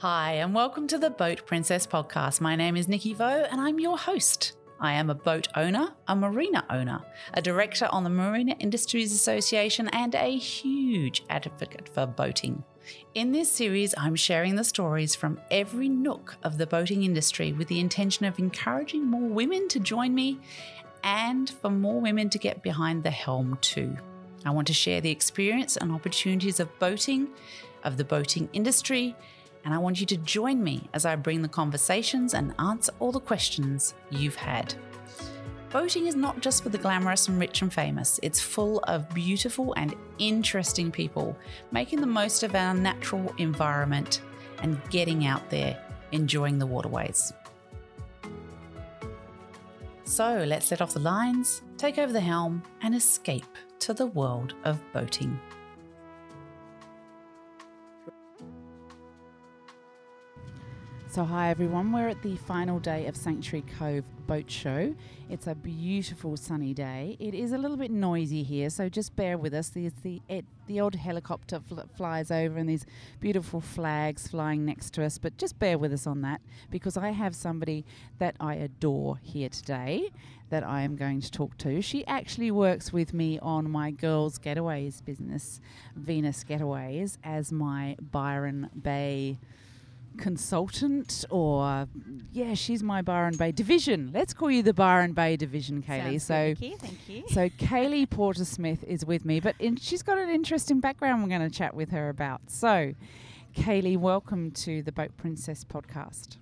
Hi, and welcome to the Boat Princess podcast. My name is Nikki Vo, and I'm your host. I am a boat owner, a marina owner, a director on the Marina Industries Association, and a huge advocate for boating. In this series, I'm sharing the stories from every nook of the boating industry with the intention of encouraging more women to join me and for more women to get behind the helm too. I want to share the experience and opportunities of boating, of the boating industry, and I want you to join me as I bring the conversations and answer all the questions you've had. Boating is not just for the glamorous and rich and famous, it's full of beautiful and interesting people making the most of our natural environment and getting out there enjoying the waterways. So let's let off the lines, take over the helm, and escape to the world of boating. So, hi everyone, we're at the final day of Sanctuary Cove Boat Show. It's a beautiful sunny day. It is a little bit noisy here, so just bear with us. There's the it, the odd helicopter fl- flies over and these beautiful flags flying next to us, but just bear with us on that because I have somebody that I adore here today that I am going to talk to. She actually works with me on my Girls Getaways business, Venus Getaways, as my Byron Bay consultant or yeah she's my Byron Bay division let's call you the Byron Bay division Kaylie so good, Nikki. thank you. so Kaylie Porter Smith is with me but in, she's got an interesting background we're going to chat with her about so Kaylie welcome to the Boat Princess podcast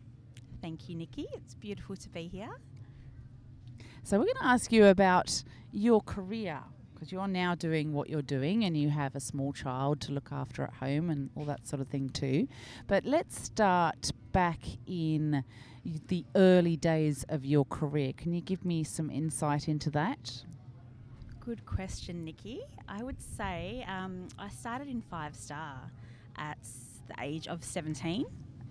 Thank you, Nikki. It's beautiful to be here. so we're going to ask you about your career because you're now doing what you're doing and you have a small child to look after at home and all that sort of thing too. But let's start back in the early days of your career. Can you give me some insight into that? Good question, Nikki. I would say um, I started in five star at the age of 17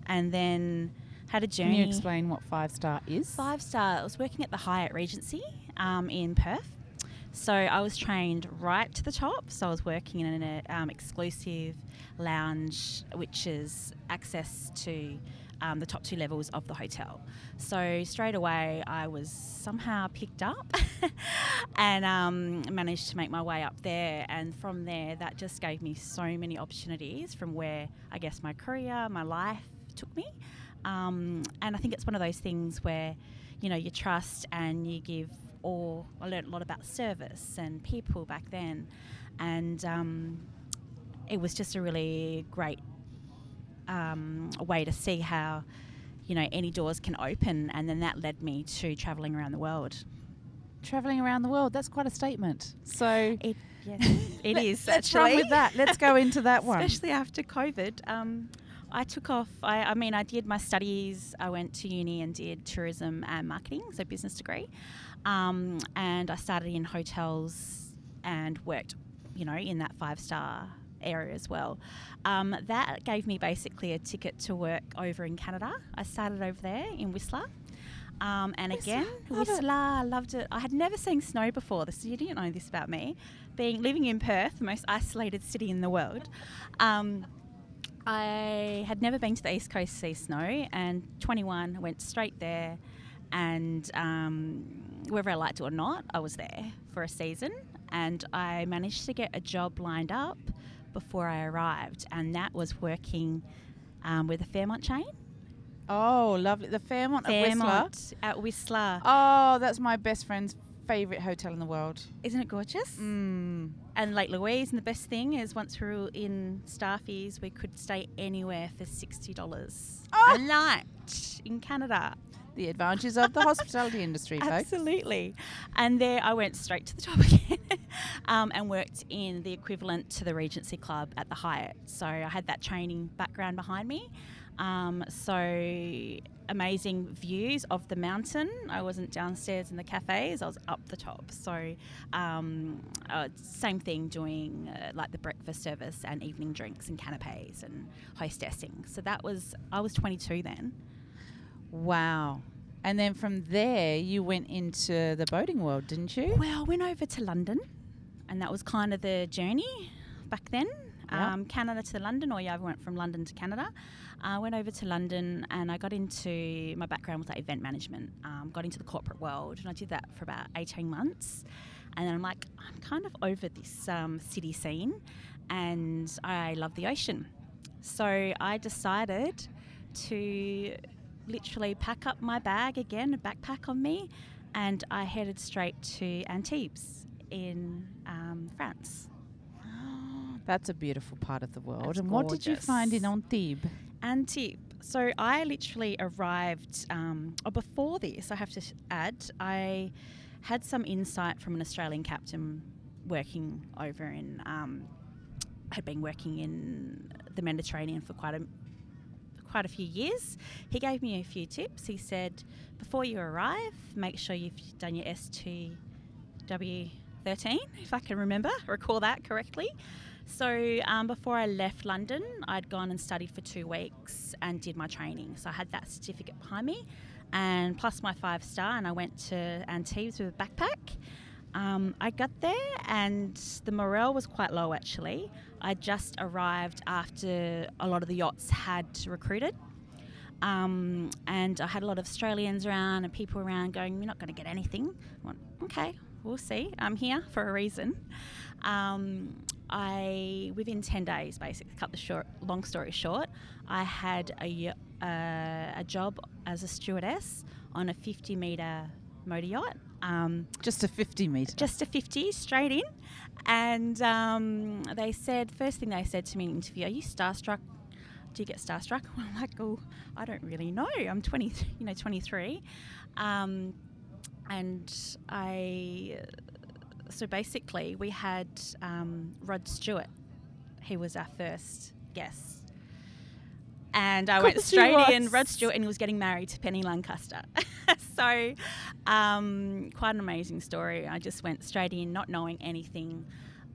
and then had a Can journey. you explain what five star is? Five star. I was working at the Hyatt Regency um, in Perth. So I was trained right to the top. So I was working in an um, exclusive lounge, which is access to um, the top two levels of the hotel. So straight away, I was somehow picked up and um, managed to make my way up there. And from there, that just gave me so many opportunities from where I guess my career, my life took me. Um, and I think it's one of those things where, you know, you trust and you give all. I learned a lot about service and people back then, and um, it was just a really great um, way to see how, you know, any doors can open. And then that led me to traveling around the world. Traveling around the world. That's quite a statement. So It, yes, it is. Let's actually. run with that. Let's go into that one. especially after COVID. Um, I took off. I, I mean, I did my studies. I went to uni and did tourism and marketing, so business degree. Um, and I started in hotels and worked, you know, in that five star area as well. Um, that gave me basically a ticket to work over in Canada. I started over there in Whistler. Um, and Whistler, again, love it. Whistler, loved it. I had never seen snow before. This you didn't know this about me, being living in Perth, the most isolated city in the world. Um, I had never been to the East Coast to see snow, and 21 went straight there, and um, whether I liked it or not, I was there for a season, and I managed to get a job lined up before I arrived, and that was working um, with the Fairmont chain. Oh, lovely. The Fairmont, of Whistler. At Whistler. Oh, that's my best friend's favourite hotel in the world. Isn't it gorgeous? Mm. And Lake Louise, and the best thing is once we were in Staffies, we could stay anywhere for $60 Oh! a night in Canada. The advantages of the hospitality industry, folks. Absolutely. And there I went straight to the top again um, and worked in the equivalent to the Regency Club at the Hyatt. So I had that training background behind me. Um, so amazing views of the mountain. I wasn't downstairs in the cafes, I was up the top. So um, uh, same thing doing uh, like the breakfast service and evening drinks and canapes and hostessing. So that was, I was 22 then. Wow. And then from there, you went into the boating world, didn't you? Well, I went over to London, and that was kind of the journey back then. Yeah. Um, Canada to London, or yeah, I went from London to Canada. I went over to London and I got into my background was like event management. Um, got into the corporate world and I did that for about 18 months. And then I'm like, I'm kind of over this um, city scene and I love the ocean. So I decided to literally pack up my bag again, a backpack on me, and I headed straight to Antibes in um, France. That's a beautiful part of the world. That's and what did you find in. Antibes? Antibes. So I literally arrived. Um, oh, before this, I have to add, I had some insight from an Australian captain working over in. Um, had been working in the Mediterranean for quite a quite a few years. He gave me a few tips. He said, before you arrive, make sure you've done your S2W13, if I can remember, recall that correctly. So um, before I left London, I'd gone and studied for two weeks and did my training. So I had that certificate behind me, and plus my five star, and I went to Antibes with a backpack. Um, I got there, and the morale was quite low actually. I just arrived after a lot of the yachts had recruited. Um, and I had a lot of Australians around and people around going, You're not going to get anything. Went, Okay, we'll see. I'm here for a reason. Um, I, within 10 days, basically, cut the short, long story short, I had a, uh, a job as a stewardess on a 50 metre motor yacht. Um, Just a 50 metre. just a 50 straight in. And um, they said, first thing they said to me in the interview, are you starstruck? Do you get starstruck? I'm like, oh, I don't really know. I'm 20, you know, 23. Um, and I, so basically we had um, Rod Stewart. He was our first guest. And I went straight in. Rod Stewart, and he was getting married to Penny Lancaster. so, um, quite an amazing story. I just went straight in, not knowing anything.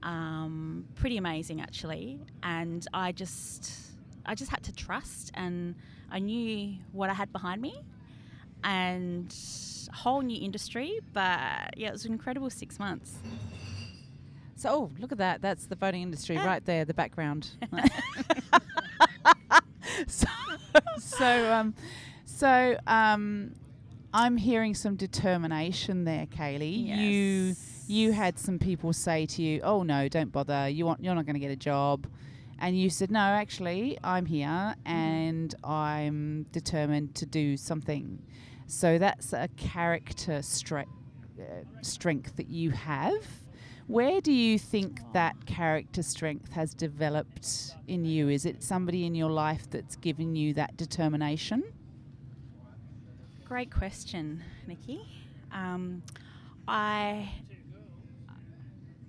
Um, pretty amazing, actually. And I just, I just had to trust, and I knew what I had behind me, and a whole new industry. But yeah, it was an incredible six months. So, oh, look at that. That's the boating industry right there, the background. so, so, um, so um, I'm hearing some determination there, Kaylie. You Yes. you had some people say to you, "Oh no, don't bother. You want you're not going to get a job." And you said, "No, actually, I'm here and I'm determined to do something." So that's a character stre- uh, strength that you have. Where do you think that character strength has developed in you? Is it somebody in your life that's given you that determination? Great question, Nikki. Um, I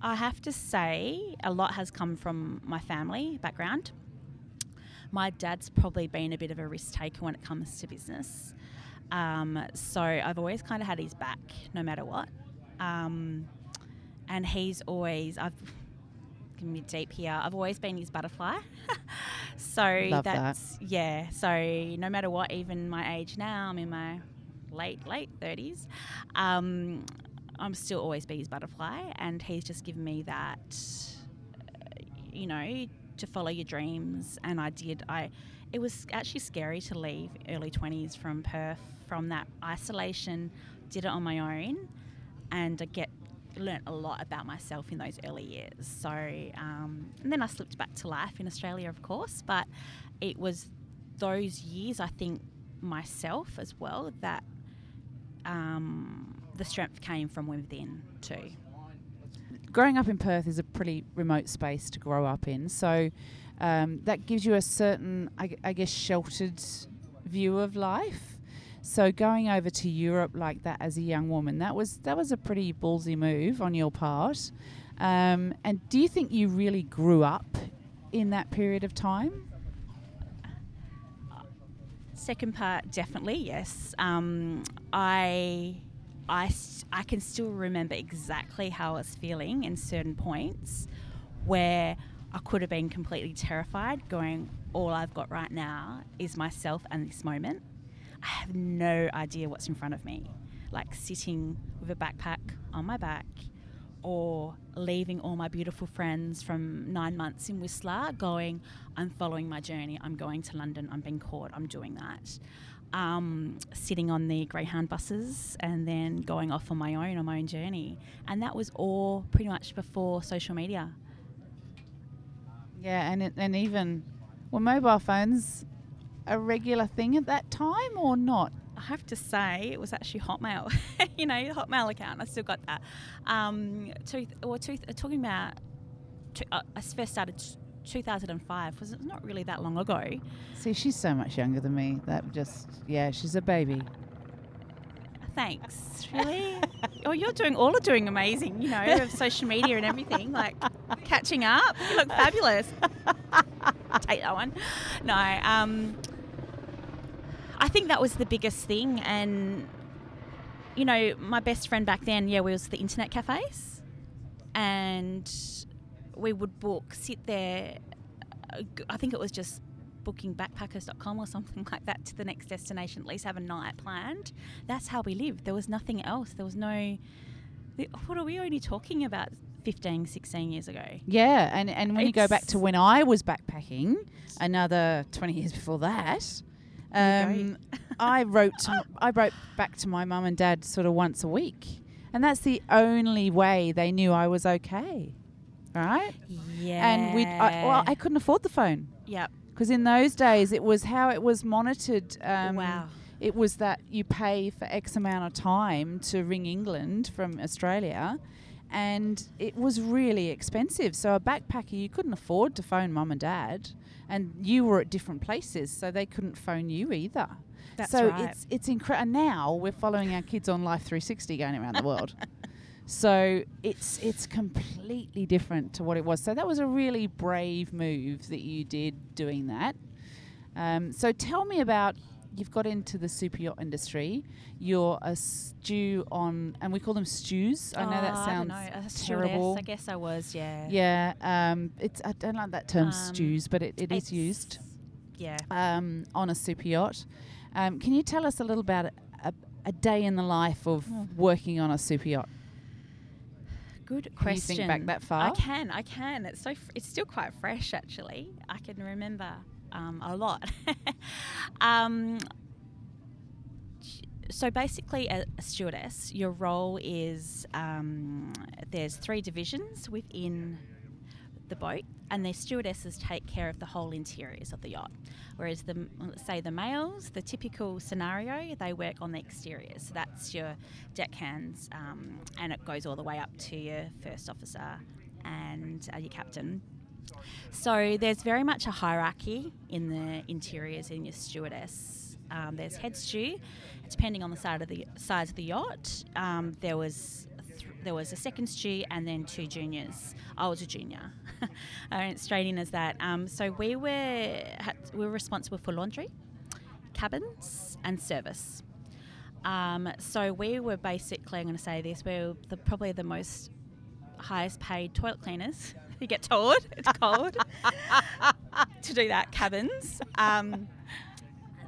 I have to say a lot has come from my family background. My dad's probably been a bit of a risk taker when it comes to business. Um, so I've always kind of had his back no matter what. Um, and he's always, I've be deep here, I've always been his butterfly. so Love that. that's, yeah. So no matter what, even my age now, I'm in my late, late 30s. Um, I'm still always be his butterfly, and he's just given me that, uh, you know, to follow your dreams. And I did. I, it was actually scary to leave early 20s from Perth from that isolation. Did it on my own, and I get learnt a lot about myself in those early years. So, um, and then I slipped back to life in Australia, of course, but it was those years, I think, myself as well, that um, the strength came from within too. growing up in Perth is a pretty remote space to grow up in, so um, that gives you a certain, I, I guess, sheltered view of life. So going over to Europe like that as a young woman, that was that was a pretty ballsy move on your part. Um, and do you think you really grew up in that period of time? Second part, definitely yes. Um, I, I, I can still remember exactly how I was feeling in certain points where I could have been completely terrified, going, "All I've got right now is myself and this moment. I have no idea what's in front of me." Like sitting with a backpack on my back, or leaving all my beautiful friends from nine months in Whistler, going, I'm following my journey, I'm going to London, I'm being caught, I'm doing that. Um, sitting on the Greyhound buses and then going off on my own on my own journey. And that was all pretty much before social media. Yeah, and it, and even were mobile phones a regular thing at that time or not? I have to say, it was actually Hotmail. you know, Hotmail account. I still got that. Um, two, or two, uh, talking about, two, uh, I first started 2005. Was it not really that long ago? See, she's so much younger than me. That just, yeah, she's a baby. Thanks. Really? oh, you're doing all are doing amazing. You know, of social media and everything, like catching up. You look fabulous. Take that one. No, um, I think that was the biggest thing, and you know, my best friend back then, yeah, we was at the internet cafes, and we would book, sit there. I think it was just booking backpackers.com or something like that to the next destination, at least have a night planned. That's how we lived. There was nothing else. There was no. What are we only talking about 15, 16 years ago? Yeah, and, and when you go back to when I was backpacking, another 20 years before that, um, I wrote to, I wrote back to my mum and dad sort of once a week. And that's the only way they knew I was okay. Right? Yeah. And we I, well, I couldn't afford the phone Yep. because in those days it was how it was monitored. Um, wow. It was that you pay for X amount of time to ring England from Australia, and it was really expensive. So a backpacker, you couldn't afford to phone mum and dad, and you were at different places, so they couldn't phone you either. That's so right. it's it's incredible. Now we're following our kids on Life 360 going around the world. So it's it's completely different to what it was. So that was a really brave move that you did doing that. Um, so tell me about you've got into the super yacht industry. You're a stew on, and we call them stews. I know that Oh, sounds know. Terrible. I guess I was, yeah. Yeah, um, it's I don't like that term Um, stews, but it, it is used Yeah. um, on a super yacht. Um, can you tell us a little about a, a day in the life of Hmm. working on a super yacht? Good Can question. you think back that far? I can, I can. It's so f- it's still quite fresh actually. I can remember um, a lot. um, so basically, a, stewardess, your role is um, there's three divisions within the boat, and the stewardesses take care of the whole interiors of the yacht. Whereas the say the males, the typical scenario, they work on the exteriors. So that's your deckhands, um, and it goes all the way up to your first officer and uh, your captain. So there's very much a hierarchy in the interiors in your stewardess. Um, there's head stew, depending on the side of the size of the yacht. Um, there was th- there was a second stew and then two juniors. I was a junior. I went straight in as that. Um, so we were had, we were responsible for laundry, cabins, and service. Um, so we were basically, I'm going to say this, we we're the, probably the most highest paid toilet cleaners. You get told it's cold to do that cabins. Um,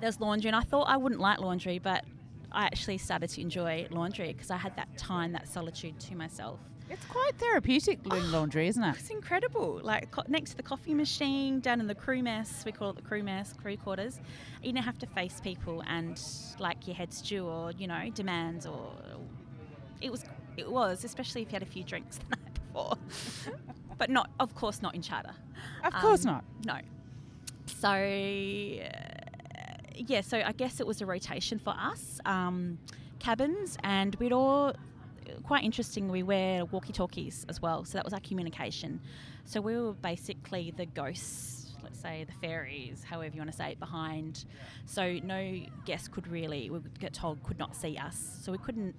there's laundry, and I thought I wouldn't like laundry, but I actually started to enjoy laundry because I had that time, that solitude to myself. It's quite therapeutic doing laundry, isn't it? It's incredible. Like co- next to the coffee machine, down in the crew mess, we call it the crew mess, crew quarters. You don't have to face people and like your head stew or you know demands or it was it was especially if you had a few drinks the night before, but not of course not in charter. Of course Um, not. No. So uh, yeah, so I guess it was a rotation for us. Um, cabins, and we'd all quite interesting. We wear walkie-talkies as well, so that was our communication. So we were basically the ghosts, let's say the fairies, however you want to say it, behind. So no guest could really, we would get told, could not see us. So we couldn't,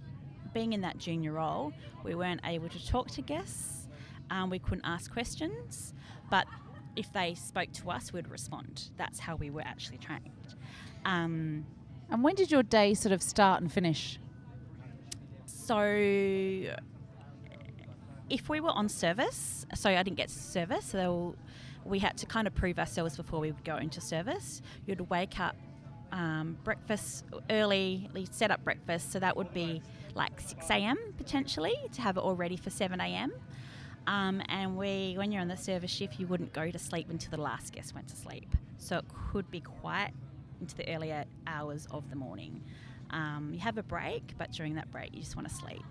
being in that junior role, we weren't able to talk to guests. Um, we couldn't ask questions, but if they spoke to us, we'd respond. That's how we were actually trained. Um, And when did your day sort of start and finish? so if we were on service, so I didn't get service, so we had to kind of prove ourselves before we would go into service. You'd wake up um, breakfast early, set up breakfast, so that would be like 6 a.m. potentially to have it all ready for 7 a.m. Um, and we, when you're on the service shift, you wouldn't go to sleep until the last guest went to sleep. So it could be quite into the earlier hours of the morning. Um, you have a break, but during that break, you just want to sleep.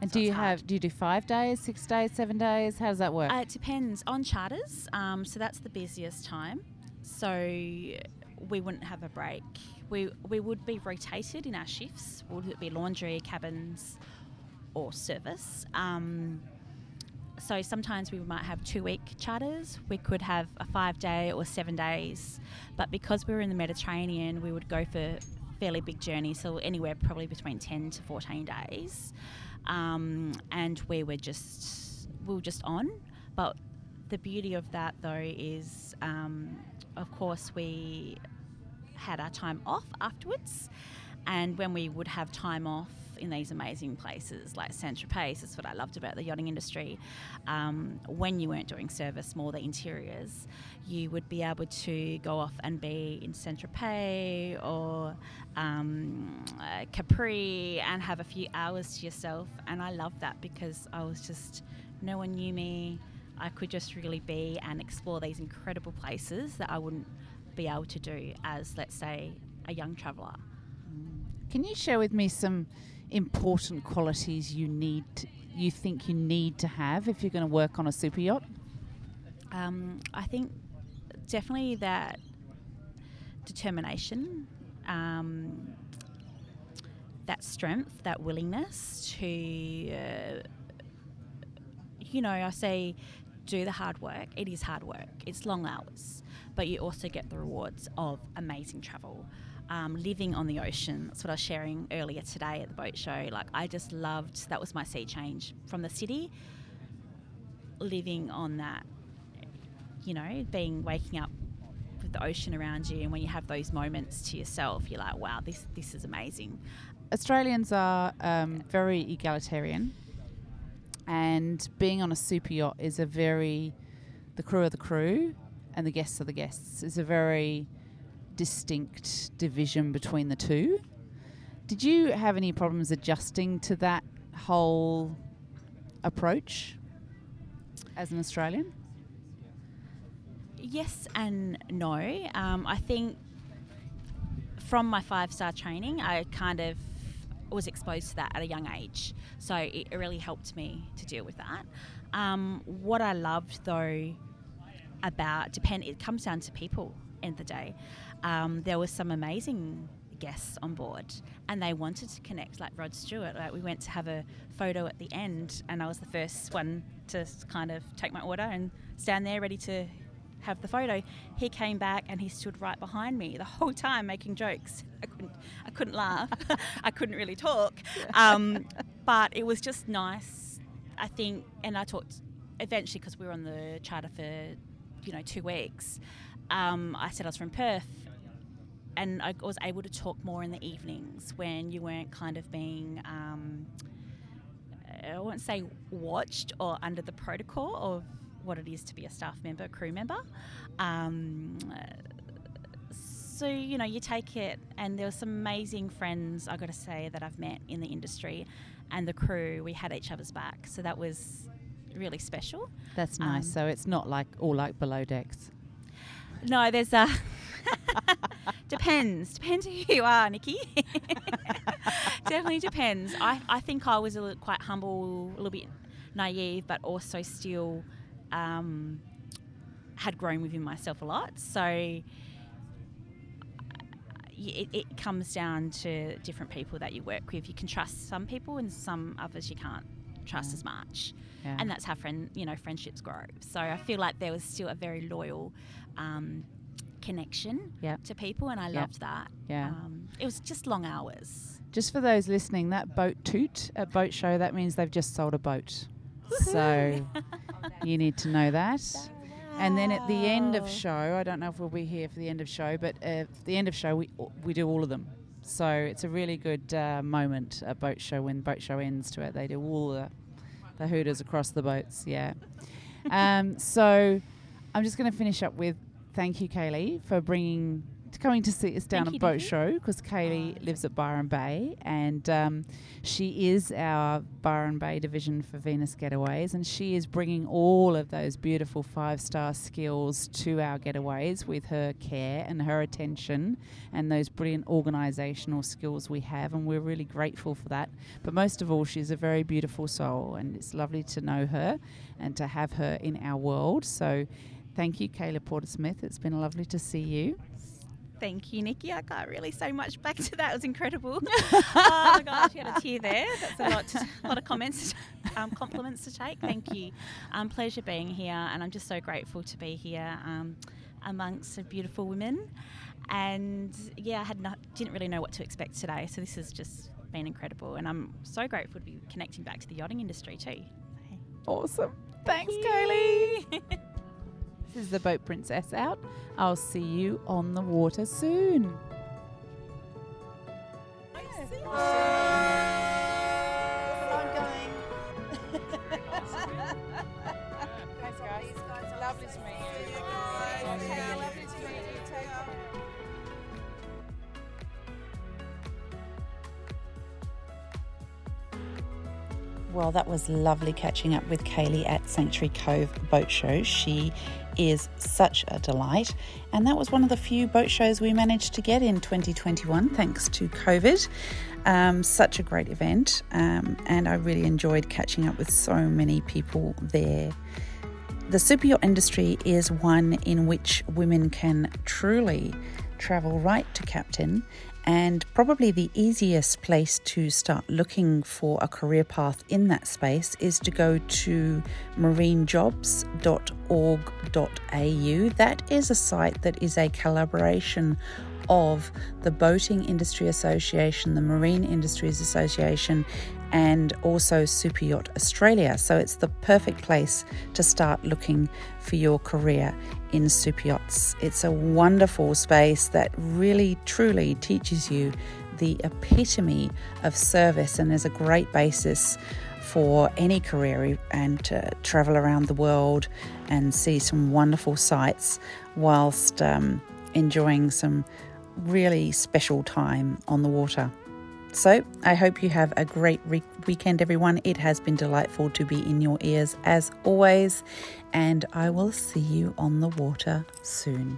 And So do you hard. have do you do five days, six days, seven days? How does that work? Uh, it depends on charters. Um, so that's the busiest time. So we wouldn't have a break. We we would be rotated in our shifts. Would it be laundry, cabins, or service? Um, so sometimes we might have two week charters. We could have a five day or seven days. But because we were in the Mediterranean, we would go for fairly big journeys, so anywhere probably between 10 to 14 days. Um, and we were just we were just on. But the beauty of that though is, um, of course, we had our time off afterwards. And when we would have time off in these amazing places like Saint Tropez, that's what I loved about the yachting industry. Um, when you weren't doing service, more the interiors, you would be able to go off and be in Saint Tropez or um, uh, Capri and have a few hours to yourself. And I loved that because I was just, no one knew me. I could just really be and explore these incredible places that I wouldn't be able to do as, let's say, a young traveller. Can you share with me some important qualities you need you think you need to have if you're going to work on a super yacht? Um, I think definitely that determination, um, that strength, that willingness to, uh, you know, I say do the hard work. It is hard work, it's long hours, but you also get the rewards of amazing travel. Um, living on the ocean, that's what I was sharing earlier today at the boat show. Like, I just loved that was my sea change from the city, living on that you know, being waking up with the ocean around you, and when you have those moments to yourself, you're like, wow, this this is amazing. Australians are um, very egalitarian, and being on a super yacht is a very the crew of the crew and the guests are the guests is a very distinct division between the two. Did you have any problems adjusting to that whole approach as an Australian? Yes and no. Um, I think from my five star training, I kind of was exposed to that at a young age, so it really helped me to deal with that. Um, what I loved though about depend it comes down to people of the day. Um, there was some amazing guests on board and they wanted to connect like Rod Stewart like we went to have a photo at the end and I was the first one to kind of take my order and stand there ready to have the photo. He came back and he stood right behind me the whole time making jokes. I couldn't I couldn't laugh. I couldn't really talk. Um, but it was just nice I think and I talked eventually because we were on the charter for you know two weeks um, I said I was from Perth and I was able to talk more in the evenings when you weren't kind of being, um, I won't say watched or under the protocol of what it is to be a staff member, crew member. Um, so you know, you take it, and there were some amazing friends I got to say that I've met in the industry, and the crew. We had each other's back, so that was really special. That's nice. Um, so it's not like all like below decks. No, there's a depends. Depends who you are, Nikki. Definitely depends. I, I think I was a little, quite humble, a little bit naive, but also still um, had grown within myself a lot. So it, it comes down to different people that you work with. You can trust some people, and some others you can't trust Yeah. as much Yeah. and that's how friend you know friendships grow. So I feel like there was still a very loyal um, connection to people, and I loved that. Yeah. Um, it was just long hours. Just for those listening, that boat toot at boat show, that means they've just sold a boat. So you need to know that. And then at the end of show, I don't know if we'll be here for the end of show, but uh, at the end of show, we we do all of them. So it's a really good uh, moment at boat show when boat show ends to it. They do all the the hooters across the boats. Yeah. um, so I'm just going to finish up with thank you, Kaylie, for bringing coming to see us down Thank at Boat Show because Kaylie oh, lives at Byron Bay and um, she is our Byron Bay division for Venus Getaways and she is bringing all of those beautiful five star skills to our getaways with her care and her attention and those brilliant organisational skills we have and we're really grateful for that. But most of all, she's a very beautiful soul and it's lovely to know her and to have her in our world. So Thank you, Kayla Porter Smith. It's been lovely to see you. Thank you, Nikki. I can't really say much back to that. It was incredible. oh my gosh, you had a tear there. That's a lot, to, a lot of comments, um, compliments to take. Thank you. Um, pleasure being here, and I'm just so grateful to be here um, amongst beautiful women. And yeah, I had not, didn't really know what to expect today, so this has just been incredible, and I'm so grateful to be connecting back to the yachting industry too. Awesome. Thanks, Kaylie. This is the Boat Princess out. I'll see you on the water soon. Well, that was lovely catching up with Kaylie at Sanctuary Cove Boat Show. She is such a delight, and that was one of the few boat shows we managed to get in 2021 thanks to COVID. Um, such a great event, um, and I really enjoyed catching up with so many people there. The super yacht industry is one in which women can truly travel right to captain and probably the easiest place to start looking for a career path in that space is to go to marinejobs.org.au. That is a site that is a collaboration of the Boating Industry Association, the Marina Industries Association, and also Super Yacht Australia. So it's the perfect place to start looking for your career in super yachts. It's a wonderful space that really truly teaches you the epitome of service and is a great basis for any career and to travel around the world and see some wonderful sights whilst um, enjoying some really special time on the water. So, I hope you have a great re- weekend, everyone. It has been delightful to be in your ears as always, and I will see you on the water soon.